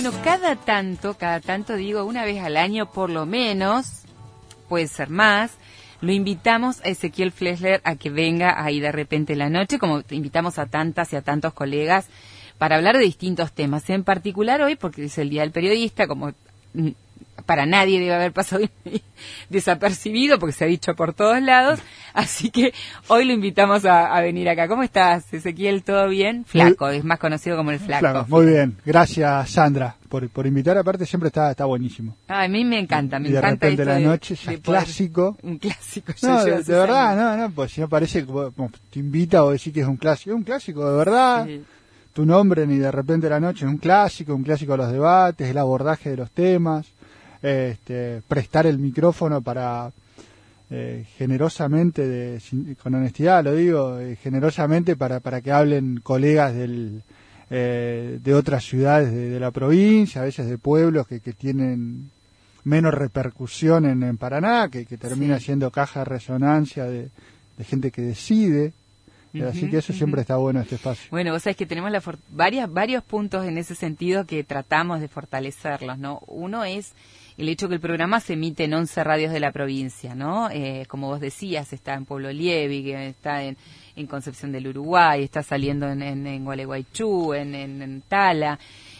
Bueno, cada tanto, cada tanto digo, una vez al año por lo menos, puede ser más, lo invitamos a Ezequiel Flesler a que venga ahí de repente la noche, como invitamos a tantas y a tantos colegas para hablar de distintos temas. En particular hoy, porque es el Día del Periodista, como para nadie debe haber pasado desapercibido porque se ha dicho por todos lados. Así que hoy lo invitamos a, venir acá. ¿Cómo estás, Ezequiel? ¿Todo bien? Flaco, es más conocido como el Flaco. muy bien. Gracias, Sandra, por, por invitar. Aparte, siempre está, está buenísimo. a mí me encanta, me y de encanta. repente la noche, es clásico. Un clásico. No, de, verdad, no, no, pues si no parece como te invita o decir que es un clásico. Es un clásico, de verdad. Tu nombre ni de repente la noche es un clásico, un clásico de los debates, el abordaje de los temas este, prestar el micrófono para eh, generosamente, de, con honestidad lo digo, eh, generosamente para, para que hablen colegas del, eh, de otras ciudades de, la provincia, a veces de pueblos que, que tienen menos repercusión en, Paraná, que, que termina siendo caja de resonancia de, gente que decide. Así que eso siempre está bueno este espacio. Bueno, vos sabés que tenemos la varias, varios puntos en ese sentido que tratamos de fortalecerlos, ¿no? Uno es el hecho que el programa se emite en 11 radios de la provincia, ¿no? Eh, como vos decías, está en Pueblo Lievig, está en, Concepción del Uruguay, está saliendo en, en, Gualeguaychú, en, Tala.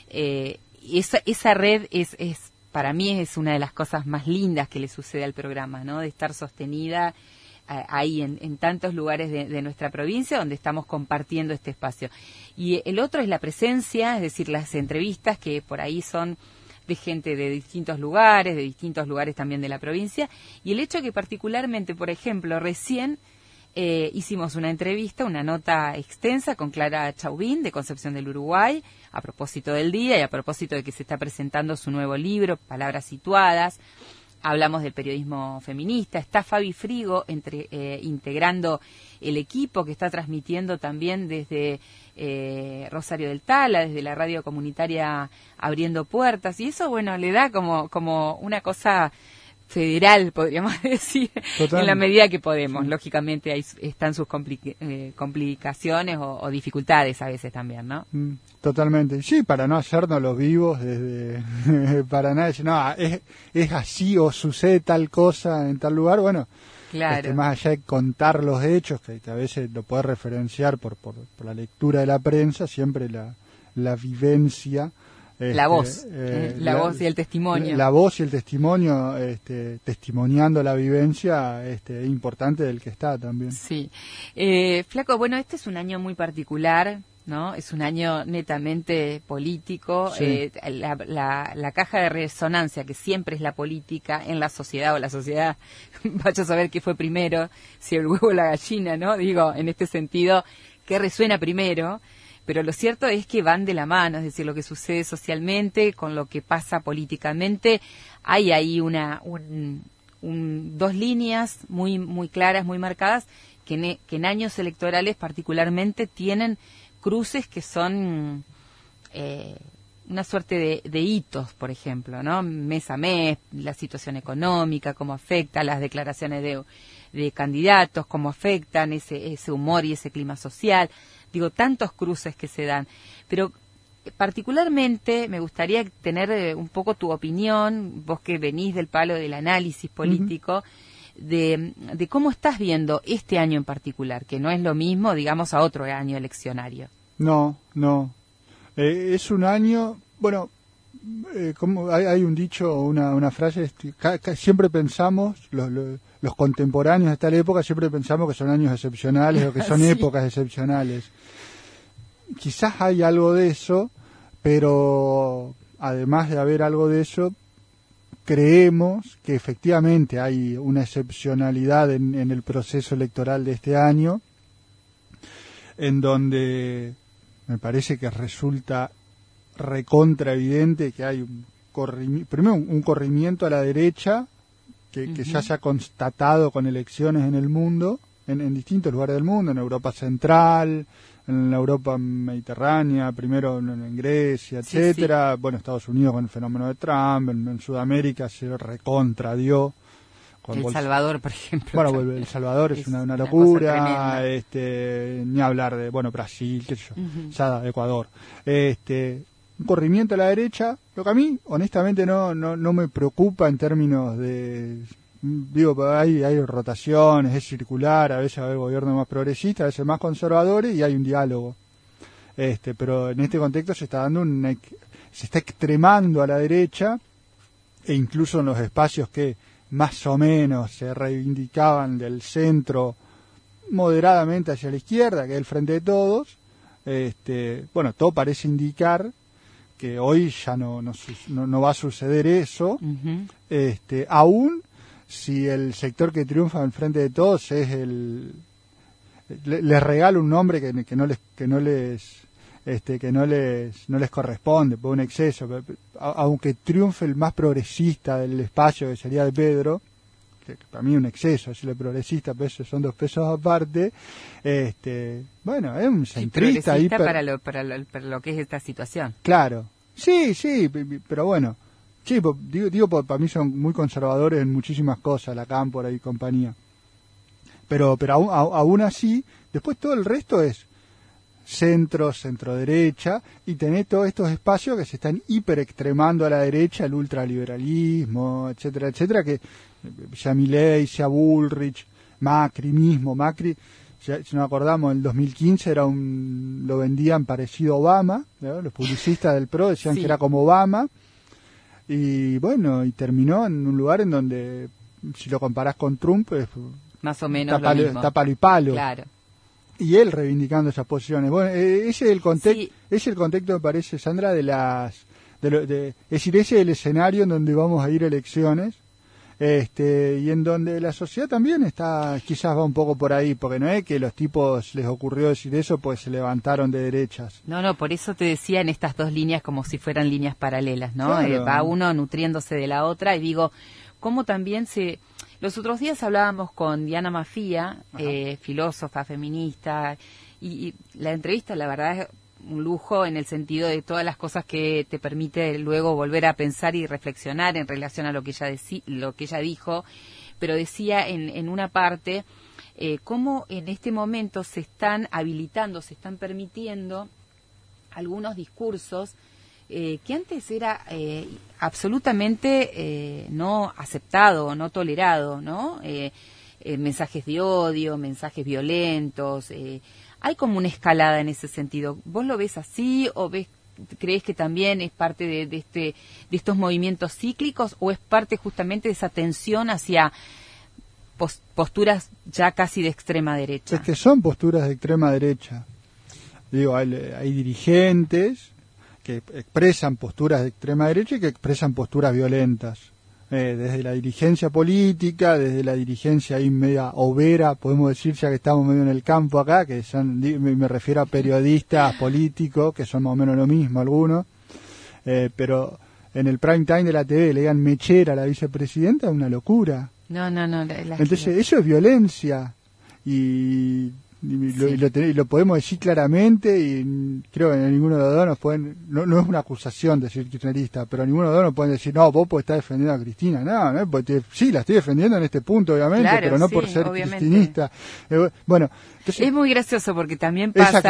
Eh, esa, esa red es, es, para mí es una de las cosas más lindas que le sucede al programa, ¿no? De estar sostenida eh, ahí en, en, tantos lugares de, nuestra provincia donde estamos compartiendo este espacio. Y el otro es la presencia, es decir, las entrevistas que por ahí son de gente de distintos lugares, de distintos lugares también de la provincia, y el hecho que particularmente, por ejemplo, recién eh, hicimos una entrevista, una nota extensa con Clara Chauvin de Concepción del Uruguay, a propósito del día y a propósito de que se está presentando su nuevo libro, Palabras Situadas. Hablamos del periodismo feminista. Está Fabi Frigo entre, eh, integrando el equipo que está transmitiendo también desde eh, Rosario del Tala, desde la radio comunitaria abriendo puertas. Y eso, bueno, le da como, como una cosa federal, podríamos decir, en la medida que podemos. Lógicamente ahí están sus eh, complicaciones o, dificultades a veces también, ¿no? Mm, totalmente. Sí, para no hacernos los vivos, desde para nada decir, no, es, es así o sucede tal cosa en tal lugar, bueno, Claro. Este, más allá de contar los hechos, que, a veces lo puede referenciar por, por, la lectura de la prensa, siempre la, la vivencia. La este, voz, eh, la, voz y el testimonio. La, voz y el testimonio, este, testimoniando la vivencia este, importante del que está también. Sí. Eh, Flaco, bueno, este es un año muy particular ¿no? Es un año netamente político. Eh, la, la, caja de resonancia, que siempre es la política en la sociedad o la sociedad, vaya a saber qué fue primero, si el huevo o la gallina, ¿no? Digo, en este sentido, ¿qué resuena primero? Pero lo cierto es que van de la mano, es decir, lo que sucede socialmente con lo que pasa políticamente. Hay ahí una, un, dos líneas muy, muy claras, muy marcadas, que en años electorales particularmente tienen cruces que son eh, una suerte de, hitos, por ejemplo, ¿no? Mes a mes, la situación económica, cómo afecta las declaraciones de, de candidatos, cómo afectan ese, ese humor y ese clima social. Digo, tantos cruces que se dan. Pero particularmente me gustaría tener eh, un poco tu opinión, vos que venís del palo del análisis político, de, de cómo estás viendo este año en particular, que no es lo mismo, digamos, a otro año eleccionario. No, no. Eh, es un año, bueno, eh, como hay, un dicho, una, una frase, siempre pensamos, los, los, contemporáneos de tal época, siempre pensamos que son años excepcionales o que son épocas excepcionales. Quizás hay algo de eso, pero además de haber algo de eso, creemos que efectivamente hay una excepcionalidad en, en el proceso electoral de este año, en donde me parece que resulta recontra evidente que hay un corrimiento, primero un, corrimiento a la derecha que, ya se ha constatado con elecciones en el mundo, en, distintos lugares del mundo, en Europa Central, en la Europa Mediterránea, primero en, Grecia, etcétera, bueno, Estados Unidos con el fenómeno de Trump, en, Sudamérica se recontradió el Salvador, por ejemplo. Bueno, El Salvador es, una, locura, este, ni hablar de, bueno, Brasil, qué sé yo, Ecuador. Este, un corrimiento a la derecha, lo que a mí honestamente no, no, no me preocupa en términos de digo, hay, hay rotaciones, es circular, a veces hay gobiernos más progresistas, a veces más conservadores y hay un diálogo. Este, pero en este contexto se está dando un, se está extremando a la derecha e incluso en los espacios que más o menos se reivindicaban del centro moderadamente hacia la izquierda, que es el Frente de Todos, este, bueno, todo parece indicar que hoy ya no, no, no, va a suceder eso, este, aún si el sector que triunfa en frente de todos es el les regalo un nombre que, que no les que no les este que no les no les corresponde por un exceso aunque triunfe el más progresista del espacio que sería de Pedro que para mí es un exceso decirle progresista pesos son dos pesos aparte este bueno es un centrista para lo, para lo para lo que es esta situación. Claro. Sí sí pero bueno. Sí, digo, digo para mí son muy conservadores en muchísimas cosas, la cámpora y compañía. Pero, pero aún, aún así, después todo el resto es centro, centro derecha, y tener todos estos espacios que se están hiper extremando a la derecha, el ultraliberalismo, etcétera, etcétera, que sea Milei, sea Bullrich, Macri mismo, Macri, si nos acordamos, en el 2015 era un, lo vendían parecido a Obama, los publicistas del PRO decían que era como Obama, y bueno, y terminó en un lugar en donde, si lo comparás con Trump, es más o menos está, lo palo, y palo. Claro. Y él reivindicando esas posiciones. Bueno, eh, ese es el contexto, es el contexto, me parece, Sandra, de las... De de, es decir, ese es el escenario en donde vamos a ir elecciones este, y en donde la sociedad también está, quizás va un poco por ahí, porque no es que los tipos les ocurrió decir eso, pues se levantaron de derechas. No, no, por eso te decía en estas dos líneas como si fueran líneas paralelas, ¿no? Eh, va uno nutriéndose de la otra y digo, ¿cómo también se... Los otros días hablábamos con Diana Mafía, eh, filósofa, feminista, y, y la entrevista, la verdad, es un lujo en el sentido de todas las cosas que te permite luego volver a pensar y reflexionar en relación a lo que ella, lo que ella dijo, pero decía en, en una parte eh, cómo en este momento se están habilitando, se están permitiendo algunos discursos eh, que antes era eh, absolutamente eh, no aceptado, no tolerado, ¿no? mensajes de odio, mensajes violentos, hay como una escalada en ese sentido. ¿Vos lo ves así o ves crees que también es parte de, este de estos movimientos cíclicos o es parte justamente de esa tensión hacia posturas ya casi de extrema derecha? Es que son posturas de extrema derecha. Digo, hay, hay dirigentes que expresan posturas de extrema derecha y que expresan posturas violentas. Eh, desde la dirigencia política, desde la dirigencia ahí media overa, podemos decir ya que estamos medio en el campo acá, que son, me refiero a periodistas políticos, que son más o menos lo mismo algunos, eh, pero en el prime time de la TV le digan mechera a la vicepresidenta, es una locura. No, no, no. Entonces, eso es violencia. Y y lo, podemos decir claramente y creo que ninguno de los dos nos pueden, no, no es una acusación de decir kirchnerista, pero ninguno de los dos nos pueden decir, no, vos pues estás defendiendo a Cristina, no, no porque sí, la estoy defendiendo en este punto, obviamente, pero no por ser cristinista. Eh, bueno, es muy gracioso porque también pasa,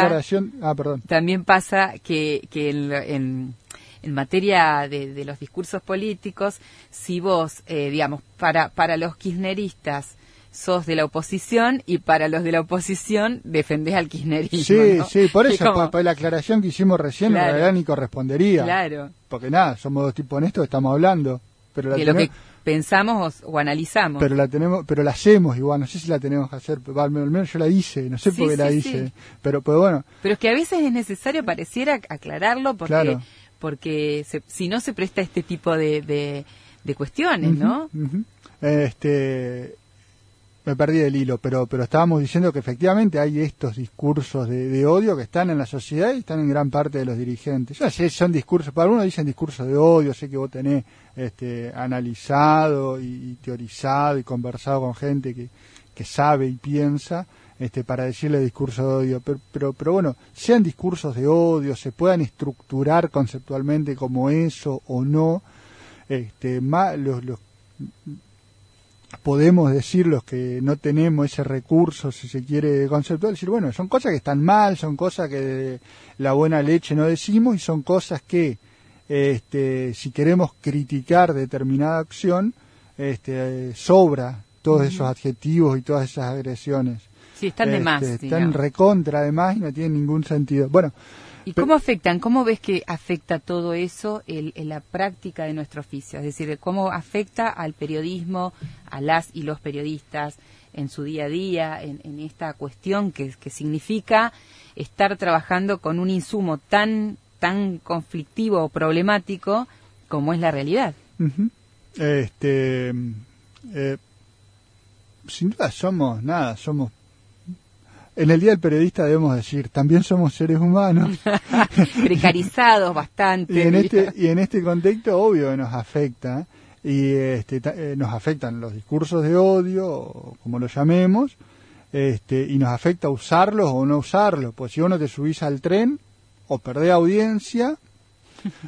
ah, perdón. también pasa que, que en, en materia de, los discursos políticos, si vos, eh, digamos, para, para los kirchneristas, sos de la oposición y para los de la oposición defendés al kirchnerismo. Sí, sí, por eso, por, la aclaración que hicimos recién, en realidad ni correspondería. Claro. Porque nada, somos dos tipos honestos, estamos hablando. Pero lo que pensamos o, analizamos. Pero la tenemos, pero la hacemos igual, no sé si la tenemos que hacer, al menos yo la hice, no sé por qué la hice, pero, pero bueno. Pero es que a veces es necesario, pareciera aclararlo, porque, porque si no se presta este tipo de, de, cuestiones, ¿no? Este, me perdí el hilo, pero, pero estábamos diciendo que efectivamente hay estos discursos de, odio que están en la sociedad y están en gran parte de los dirigentes. Ya sé, son discursos, para algunos dicen discursos de odio, sé que vos tenés este, analizado y, teorizado y conversado con gente que, que sabe y piensa este, para decirle discurso de odio, pero, pero, pero bueno, sean discursos de odio, se puedan estructurar conceptualmente como eso o no, este, más, los, los podemos decir los que no tenemos ese recurso, si se quiere, conceptual, decir, bueno, son cosas que están mal, son cosas que la buena leche no decimos y son cosas que este, si queremos criticar determinada acción, este, sobra todos esos adjetivos y todas esas agresiones. Sí, están de más. Este, están recontra además y no tienen ningún sentido. Bueno, ¿Y cómo afectan? ¿Cómo ves que afecta todo eso en, la práctica de nuestro oficio? Es decir, ¿cómo afecta al periodismo, a las y los periodistas en su día a día, en, esta cuestión que, que, significa estar trabajando con un insumo tan, tan conflictivo o problemático como es la realidad? Este. Eh, sin duda somos, nada, somos en el Día del Periodista debemos decir, también somos seres humanos. Precarizados bastante. y, en este, y en este contexto, obvio, nos afecta. Y este, eh, nos afectan los discursos de odio, como lo llamemos, este, y nos afecta usarlos o no usarlos. Pues si uno te subís al tren, o perdés audiencia,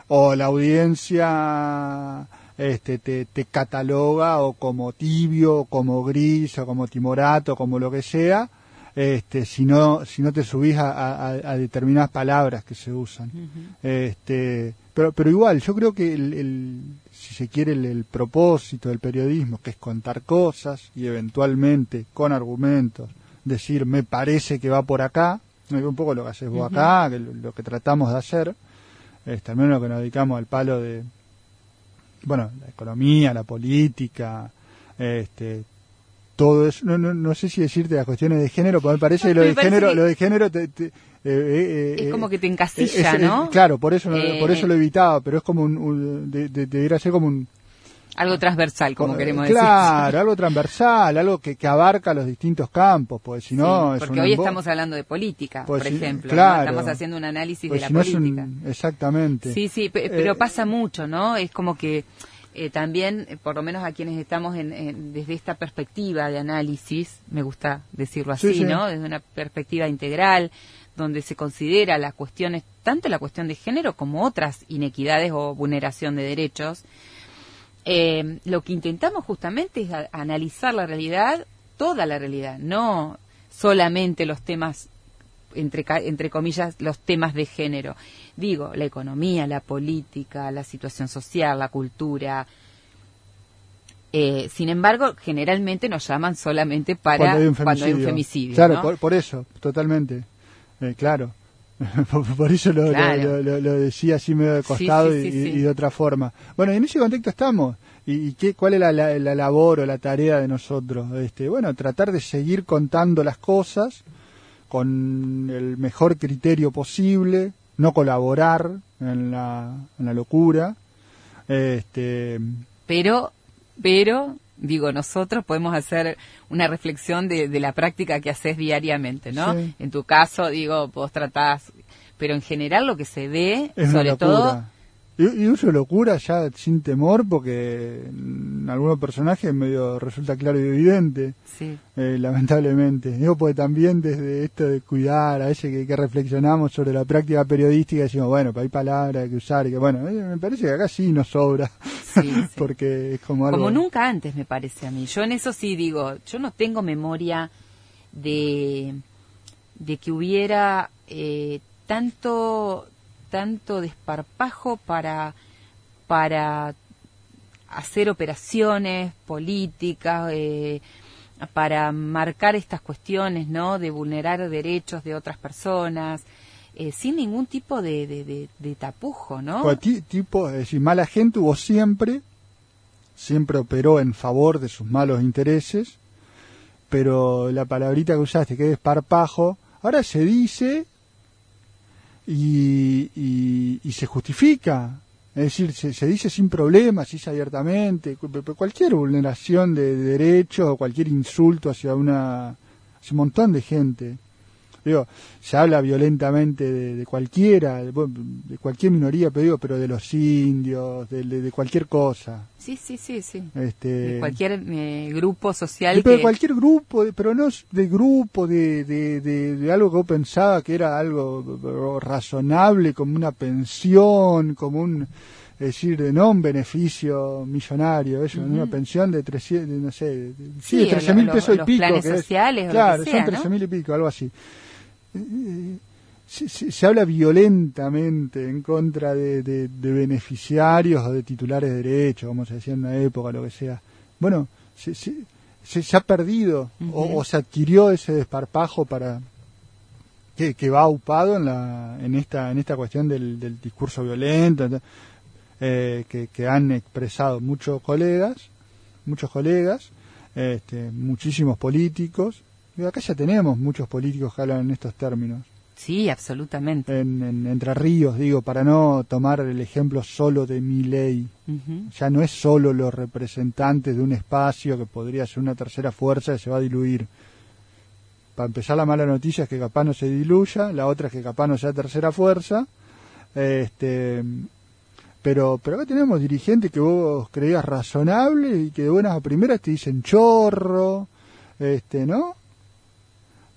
o la audiencia este, te, te, cataloga o como tibio, o como gris, o como timorato, como lo que sea, este, si no si no te subís a, determinadas palabras que se usan. Este pero pero igual yo creo que el, si se quiere el, propósito del periodismo que es contar cosas y eventualmente con argumentos decir me parece que va por acá un poco lo que haces vos acá que lo, que tratamos de hacer este, al menos lo que nos dedicamos al palo de bueno la economía la política este todo eso, no, no, no sé si decirte las cuestiones de género, porque me parece que lo de género, lo de género te, eh, eh, es como que te encasilla, ¿no? claro, por eso, por eso lo evitaba, pero es como un, debería ser como un algo transversal, como queremos decir. Claro, algo transversal, algo que, que, abarca los distintos campos, pues si no... porque hoy estamos hablando de política, por ejemplo. Estamos haciendo un análisis de la política. exactamente. Sí, sí, pero pasa mucho, ¿no? Es como que eh, también, eh, por lo menos a quienes estamos en, desde esta perspectiva de análisis, me gusta decirlo así, ¿no? Desde una perspectiva integral, donde se considera las cuestiones, tanto la cuestión de género como otras inequidades o vulneración de derechos, eh, lo que intentamos justamente es analizar la realidad, toda la realidad, no solamente los temas entre, entre comillas, los temas de género. Digo, la economía, la política, la situación social, la cultura. Eh, sin embargo, generalmente nos llaman solamente para cuando hay un femicidio. claro, por, eso, totalmente. Eh, claro. por, eso lo, lo, decía así medio de costado y, de otra forma. Bueno, en ese contexto estamos. ¿Y, qué, cuál es la, la, labor o la tarea de nosotros? Este, bueno, tratar de seguir contando las cosas con el mejor criterio posible, no colaborar en la, en la locura. Este, pero, pero, digo, nosotros podemos hacer una reflexión de, de la práctica que haces diariamente, ¿no? En tu caso, digo, vos tratás, pero en general lo que se ve, sobre todo y, uso locura ya sin temor porque en algunos personajes medio resulta claro y evidente, sí. Eh, lamentablemente. Digo, porque también desde esto de cuidar, a veces que, reflexionamos sobre la práctica periodística, decimos, bueno, hay palabras que usar y que, bueno, eh, me parece que acá sí nos sobra, porque es como algo... Como nunca antes, me parece a mí. Yo en eso sí digo, yo no tengo memoria de, de que hubiera eh, tanto tanto desparpajo para, para hacer operaciones políticas, eh, para marcar estas cuestiones, ¿no? De vulnerar derechos de otras personas, eh, sin ningún tipo de, de, tapujo, ¿no? Pues, tipo, es decir, mala gente hubo siempre, siempre operó en favor de sus malos intereses, pero la palabrita que usaste, que es desparpajo, ahora se dice y, y, se justifica. Es decir, se, dice sin problemas, se dice abiertamente, cualquier vulneración de, derechos o cualquier insulto hacia una hacia un montón de gente. Digo, se habla violentamente de, cualquiera, de, cualquier minoría, pero digo, pero de los indios, de, cualquier cosa. Sí, sí, sí, sí. Este, de cualquier eh, grupo social. De, cualquier grupo, pero no de grupo, de, de, algo que yo pensaba que era algo razonable, como una pensión, como un es decir, no un beneficio millonario, eso, una pensión de 300, no sé, sí, de 13 mil pesos y pico. Planes sociales, claro, son 13 mil y pico, algo así se, habla violentamente en contra de, beneficiarios o de titulares de derechos, como se decía en una época, lo que sea. Bueno, se, se, ha perdido o, se adquirió ese desparpajo para que, que va upado en, la, en, esta, en esta cuestión del, discurso violento eh, que, que han expresado muchos colegas, muchos colegas, este, muchísimos políticos. Acá ya tenemos muchos políticos que hablan en estos términos. Sí, absolutamente. En, Entre Ríos, digo, para no tomar el ejemplo solo de mi ley. Ya no es solo los representantes de un espacio que podría ser una tercera fuerza que se va a diluir. Para empezar, la mala noticia es que capaz no se diluya, la otra es que capaz no sea tercera fuerza. Este, pero, pero acá tenemos dirigentes que vos creías razonables y que de buenas a primeras te dicen chorro, este, ¿no?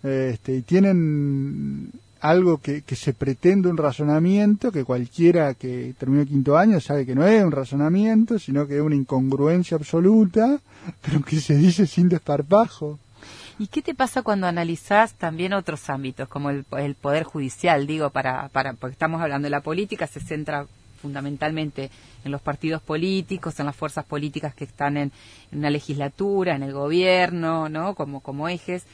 Este, y tienen algo que, que, se pretende un razonamiento que cualquiera que terminó quinto año sabe que no es un razonamiento, sino que es una incongruencia absoluta, pero que se dice sin desparpajo. ¿Y qué te pasa cuando analizás también otros ámbitos, como el, poder judicial? Digo, para, para, porque estamos hablando de la política, se centra fundamentalmente en los partidos políticos, en las fuerzas políticas que están en, en una legislatura, en el gobierno, ¿no? Como, como ejes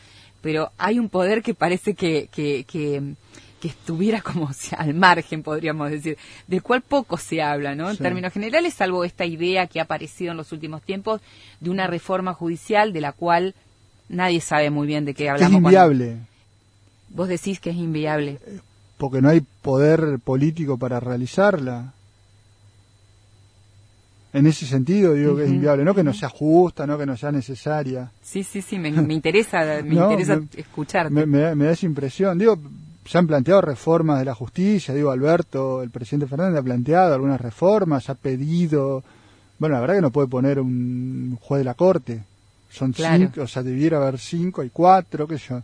pero hay un poder que parece que, que, que, estuviera como al margen, podríamos decir, del cual poco se habla, ¿no? En términos generales, salvo esta idea que ha aparecido en los últimos tiempos de una reforma judicial de la cual nadie sabe muy bien de qué hablamos. Es inviable. Vos decís que es inviable. Porque no hay poder político para realizarla en ese sentido digo que es inviable, no que no sea justa, no que no sea necesaria. Sí, sí, sí, me, interesa, me interesa escucharte. Me, da esa impresión. Digo, se han planteado reformas de la justicia, digo, Alberto, el presidente Fernández ha planteado algunas reformas, ha pedido, bueno, la verdad que no puede poner un juez de la corte, son cinco, o sea, debiera haber cinco, hay cuatro, qué sé yo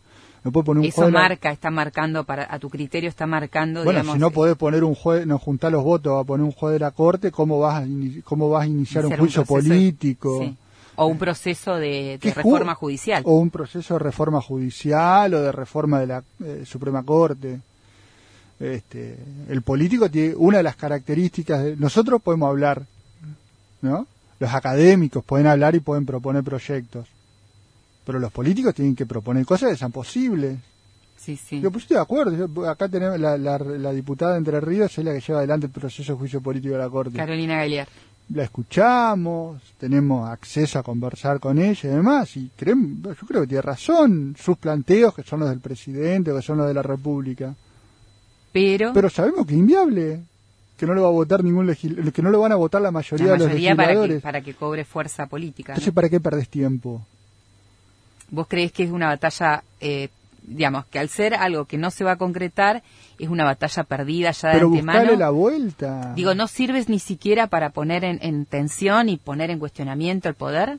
eso marca, está marcando, para a tu criterio está marcando, bueno, si no podés poner un juez, no juntar los votos a poner un juez de la corte, ¿cómo vas a, cómo vas a iniciar, un juicio político? O un proceso de, reforma judicial. O un proceso de reforma judicial o de reforma de la eh, Suprema Corte. Este, el político tiene una de las características de, nosotros podemos hablar, ¿no? Los académicos pueden hablar y pueden proponer proyectos pero los políticos tienen que proponer cosas que sean posibles. Sí, sí. Yo pues estoy de acuerdo. acá tenemos la, la, diputada de Entre Ríos, es la que lleva adelante el proceso de juicio político de la Corte. Carolina Galear. La escuchamos, tenemos acceso a conversar con ella y demás, y creemos, yo creo que tiene razón sus planteos, que son los del presidente, que son los de la República. Pero. Pero sabemos que es inviable que no lo va a votar ningún que no lo van a votar la mayoría, de los legisladores. Para que, para que cobre fuerza política. Entonces, ¿para qué perdés tiempo? ¿Vos crees que es una batalla, eh, digamos, que al ser algo que no se va a concretar, es una batalla perdida ya de Pero antemano? la vuelta. Digo, ¿no sirves ni siquiera para poner en, tensión y poner en cuestionamiento el poder?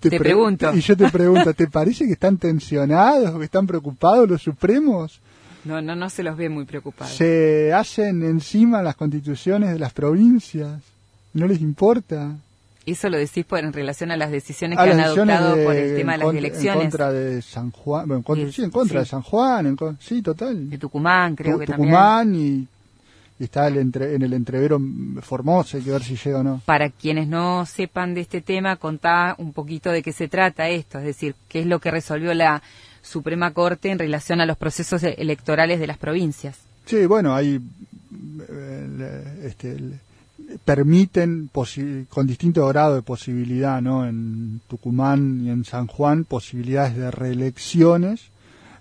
Te, pregunto. Y yo te pregunto, ¿te parece que están tensionados, que están preocupados los supremos? No, no, no se los ve muy preocupados. Se hacen encima las constituciones de las provincias. No les importa. Eso lo decís por en relación a las decisiones que han adoptado por el tema de las elecciones. En contra de San Juan, en sí, en contra de San Juan, sí, total. De Tucumán, creo que también. Tucumán y, está el entre, en el entrevero Formosa, hay que ver si llega o no. Para quienes no sepan de este tema, contá un poquito de qué se trata esto, es decir, qué es lo que resolvió la Suprema Corte en relación a los procesos electorales de las provincias. Sí, bueno, hay eh, este, permiten con distinto grado de posibilidad, ¿no? En Tucumán y en San Juan posibilidades de reelecciones,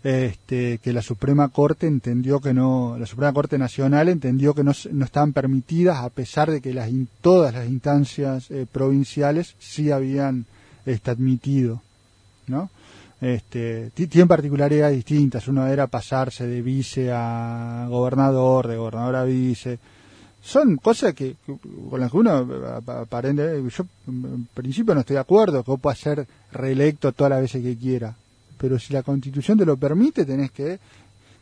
este, que la Suprema Corte entendió que no, la Suprema Corte Nacional entendió que no, no estaban permitidas a pesar de que las, todas las instancias eh, provinciales sí habían este, admitido, ¿no? Este, tienen particularidades distintas. Uno era pasarse de vice a gobernador, de gobernador a vice son cosas que con las que uno aparente yo en principio no estoy de acuerdo que vos puedas ser reelecto todas las veces que quiera. Pero si la constitución te lo permite tenés que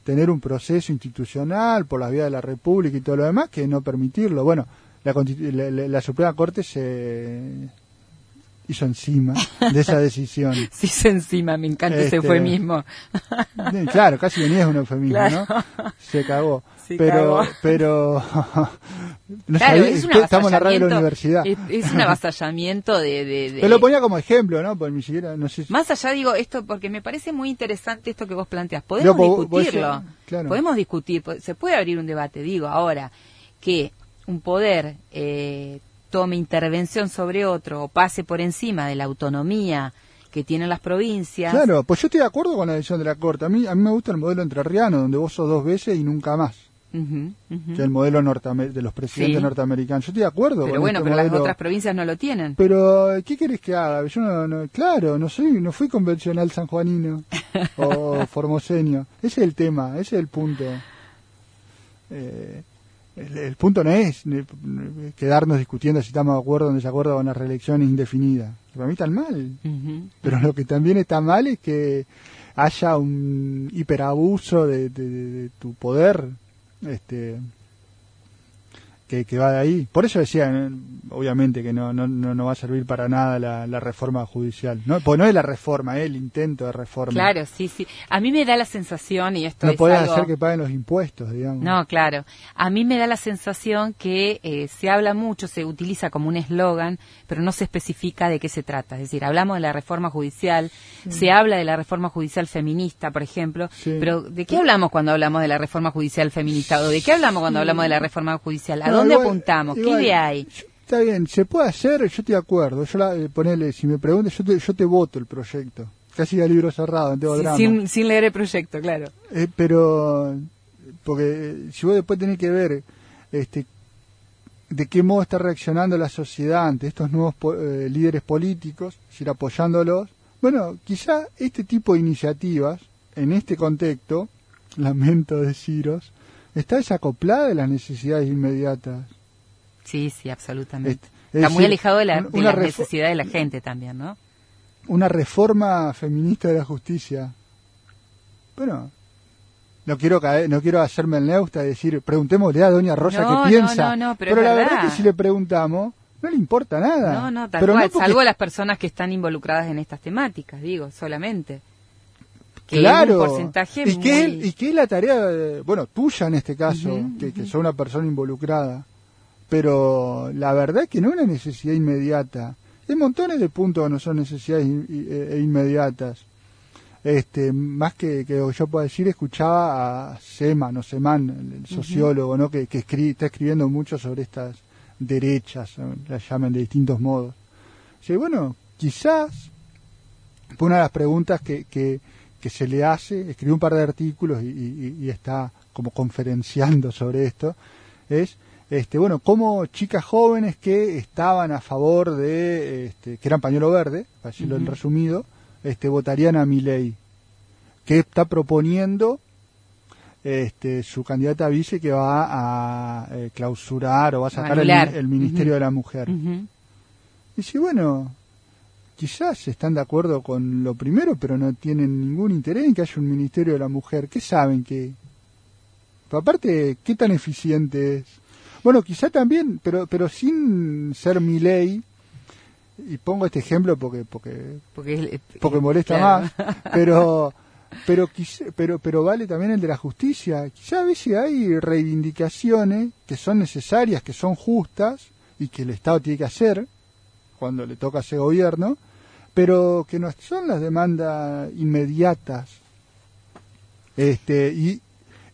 tener un proceso institucional por la vía de la república y todo lo demás que no permitirlo. Bueno la, la, Suprema Corte se hizo encima de esa decisión. Se hizo encima, me encanta ese Este, eufemismo. Eh, Claro, casi venía es un eufemismo, Claro. ¿no? Se cagó. Se pero, cagó. pero, no Claro, sabía- es un estamos en la radio de la universidad. Es, es un avasallamiento de... de- de- Te lo ponía como ejemplo, ¿no? Porque ni siquiera, no sé si- Más allá digo esto porque me parece muy interesante esto que vos planteas. Podemos No, vos- vos discutirlo. claro. Podemos discutir. Se puede abrir un debate. Digo ahora que un poder eh, tome intervención sobre otro o pase por encima de la autonomía que tienen las provincias. Claro, pues yo estoy de acuerdo con la decisión de la Corte. A mí, a mí me gusta el modelo entrerriano, donde vos sos dos veces y nunca más. Que el modelo de los presidentes Sí. norteamericanos. Yo estoy de acuerdo Pero con bueno, este pero las otras provincias no lo tienen. Pero, ¿qué querés que haga? Yo no, no- claro, no soy, no fui convencional sanjuanino o formoseño. Ese es el tema, ese es el punto. Eh, el, el punto no es eh, quedarnos discutiendo si estamos de acuerdo o en desacuerdo con las reelecciones indefinidas. Para mí están mal. Pero lo que también está mal es que haya un hiperabuso de, de- de- de tu poder este que, que va de ahí. Por eso decía, eh, obviamente, que no, no, no, no va a servir para nada la, la reforma judicial. No, pues no es la reforma, es el intento de reforma. Claro, sí, sí. A mí me da la sensación, y esto no es podés algo... hacer que paguen los impuestos, digamos. No, claro. A mí me da la sensación que eh, se habla mucho, se utiliza como un eslogan, pero no se especifica de qué se trata. Es decir, hablamos de la reforma judicial, se habla de la reforma judicial feminista, por ejemplo, Sí. pero ¿de qué hablamos cuando hablamos de la reforma judicial feminista? ¿O de qué hablamos cuando hablamos de la reforma judicial? ¿A dónde igual- apuntamos? igual, ¿Qué idea hay? Está bien, se puede hacer, yo estoy de acuerdo. Yo la, eh, ponele, si me preguntas, yo te, yo te voto el proyecto. Casi a libro cerrado, no tengo Sí, drama. sin, sin leer el proyecto, claro. Eh, pero porque eh, si vos después tenés que ver este de qué modo está reaccionando la sociedad ante estos nuevos po- eh, líderes políticos, es ir apoyándolos. Bueno, quizá este tipo de iniciativas, en este contexto, lamento deciros, está desacoplada de las necesidades inmediatas. Sí, sí, absolutamente. Es- es Está muy alejado de, la, de las necesidades de la gente también, ¿no? Una reforma feminista de la justicia. Bueno, no quiero caer, no quiero hacerme el neusta y decir, preguntémosle a doña Rosa No, qué piensa. no, no, no, pero es la verdad. verdad que si le preguntamos, no le importa nada. No, no, tal pero cual, porque- salvo las personas que están involucradas en estas temáticas, digo, solamente. Que claro. es un porcentaje y, muy... es, y que es la tarea, de- bueno, tuya en este caso, que, que sos una persona involucrada. Pero la verdad es que no es una necesidad inmediata. Hay montones de puntos que no son necesidades in- e- e inmediatas. Este, más que, que lo que yo pueda decir, escuchaba a Seman o Seman, el, sociólogo, ¿no? que, que escri- está escribiendo mucho sobre estas derechas, ¿no? las llaman de distintos modos. Sí, bueno, quizás fue una de las preguntas que, que, que se le hace, escribió un par de artículos y, y- y está como conferenciando sobre esto, es, este, bueno, cómo chicas jóvenes que estaban a favor de, este, que eran pañuelo verde, para decirlo en Ujú. resumido, este, votarían a mi ley, que está proponiendo este, su candidata a vice que va a eh, clausurar o va a sacar el, el Ministerio de la Mujer. Y si bueno, quizás están de acuerdo con lo primero, pero no tienen ningún interés en que haya un Ministerio de la Mujer. ¿Qué saben que? Aparte, ¿qué tan eficiente es? Bueno, quizá también, pero pero sin ser mi ley. Y pongo este ejemplo porque porque Porque, eh, porque molesta claro. más, pero pero quizá- pero pero vale también el de la justicia. Quizá a veces hay reivindicaciones que son necesarias, que son justas y que el Estado tiene que hacer cuando le toca ser gobierno, pero que no son las demandas inmediatas. Este y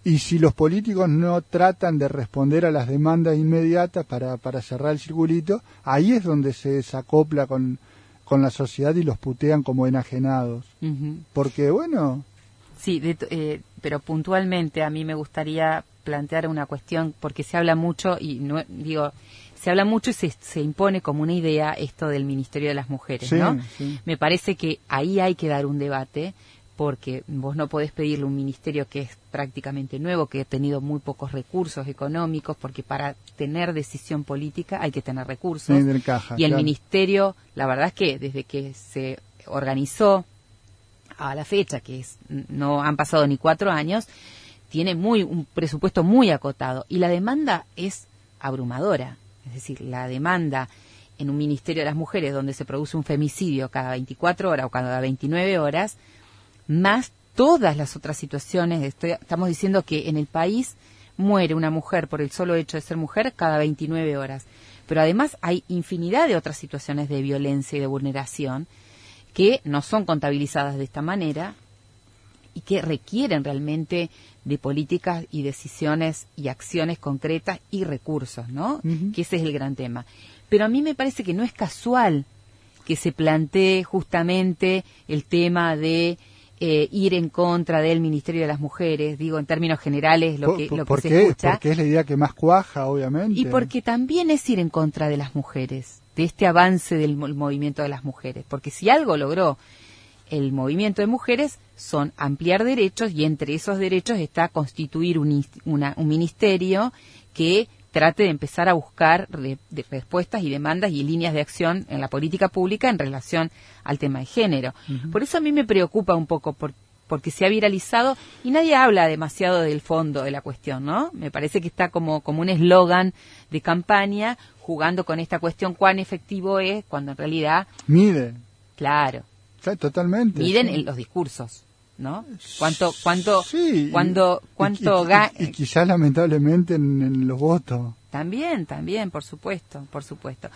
y si los políticos no tratan de responder a las demandas inmediatas para, para cerrar el circulito, ahí es donde se desacopla con, con la sociedad y los putean como enajenados. Porque, bueno, Sí, de eh, pero puntualmente a mí me gustaría plantear una cuestión porque se habla mucho y no digo se habla mucho y se, se impone como una idea esto del Ministerio de las Mujeres, Sí, ¿no? sí. Me parece que ahí hay que dar un debate porque vos no podés pedirle un ministerio que es prácticamente nuevo, que ha tenido muy pocos recursos económicos, porque para tener decisión política hay que tener recursos. sí, caja. Y el claro. ministerio, la verdad es que desde que se organizó a la fecha, que es, no han pasado ni cuatro años, tiene muy un presupuesto muy acotado y la demanda es abrumadora. Es decir, la demanda en un Ministerio de las Mujeres donde se produce un femicidio cada 24 horas o cada 29 horas, más todas las otras situaciones. estamos diciendo que en el país muere una mujer por el solo hecho de ser mujer cada 29 horas. Pero además hay infinidad de otras situaciones de violencia y de vulneración que no son contabilizadas de esta manera y que requieren realmente de políticas y decisiones y acciones concretas y recursos, ¿no? Que ese es el gran tema. Pero a mí me parece que no es casual que se plantee justamente el tema de eh, ir en contra del Ministerio de las Mujeres, digo en términos generales lo que, lo que se escucha. Porque es la idea que más cuaja, obviamente. Y porque también es ir en contra de las mujeres, de este avance del movimiento de las mujeres. Porque si algo logró el movimiento de mujeres son ampliar derechos y entre esos derechos está constituir un, un ministerio que trate de empezar a buscar respuestas y demandas y líneas de acción en la política pública en relación al tema de género. Por eso a mí me preocupa un poco porque se ha viralizado y nadie habla demasiado del fondo de la cuestión, ¿no? Me parece que está como, como un eslogan de campaña jugando con esta cuestión cuán efectivo es cuando en realidad... Mide. Claro. totalmente. Miden los discursos. ¿No? ¿Cuánto, cuánto, cuando, cuánto y, quizás lamentablemente en, en los votos. También, también, por supuesto, por supuesto.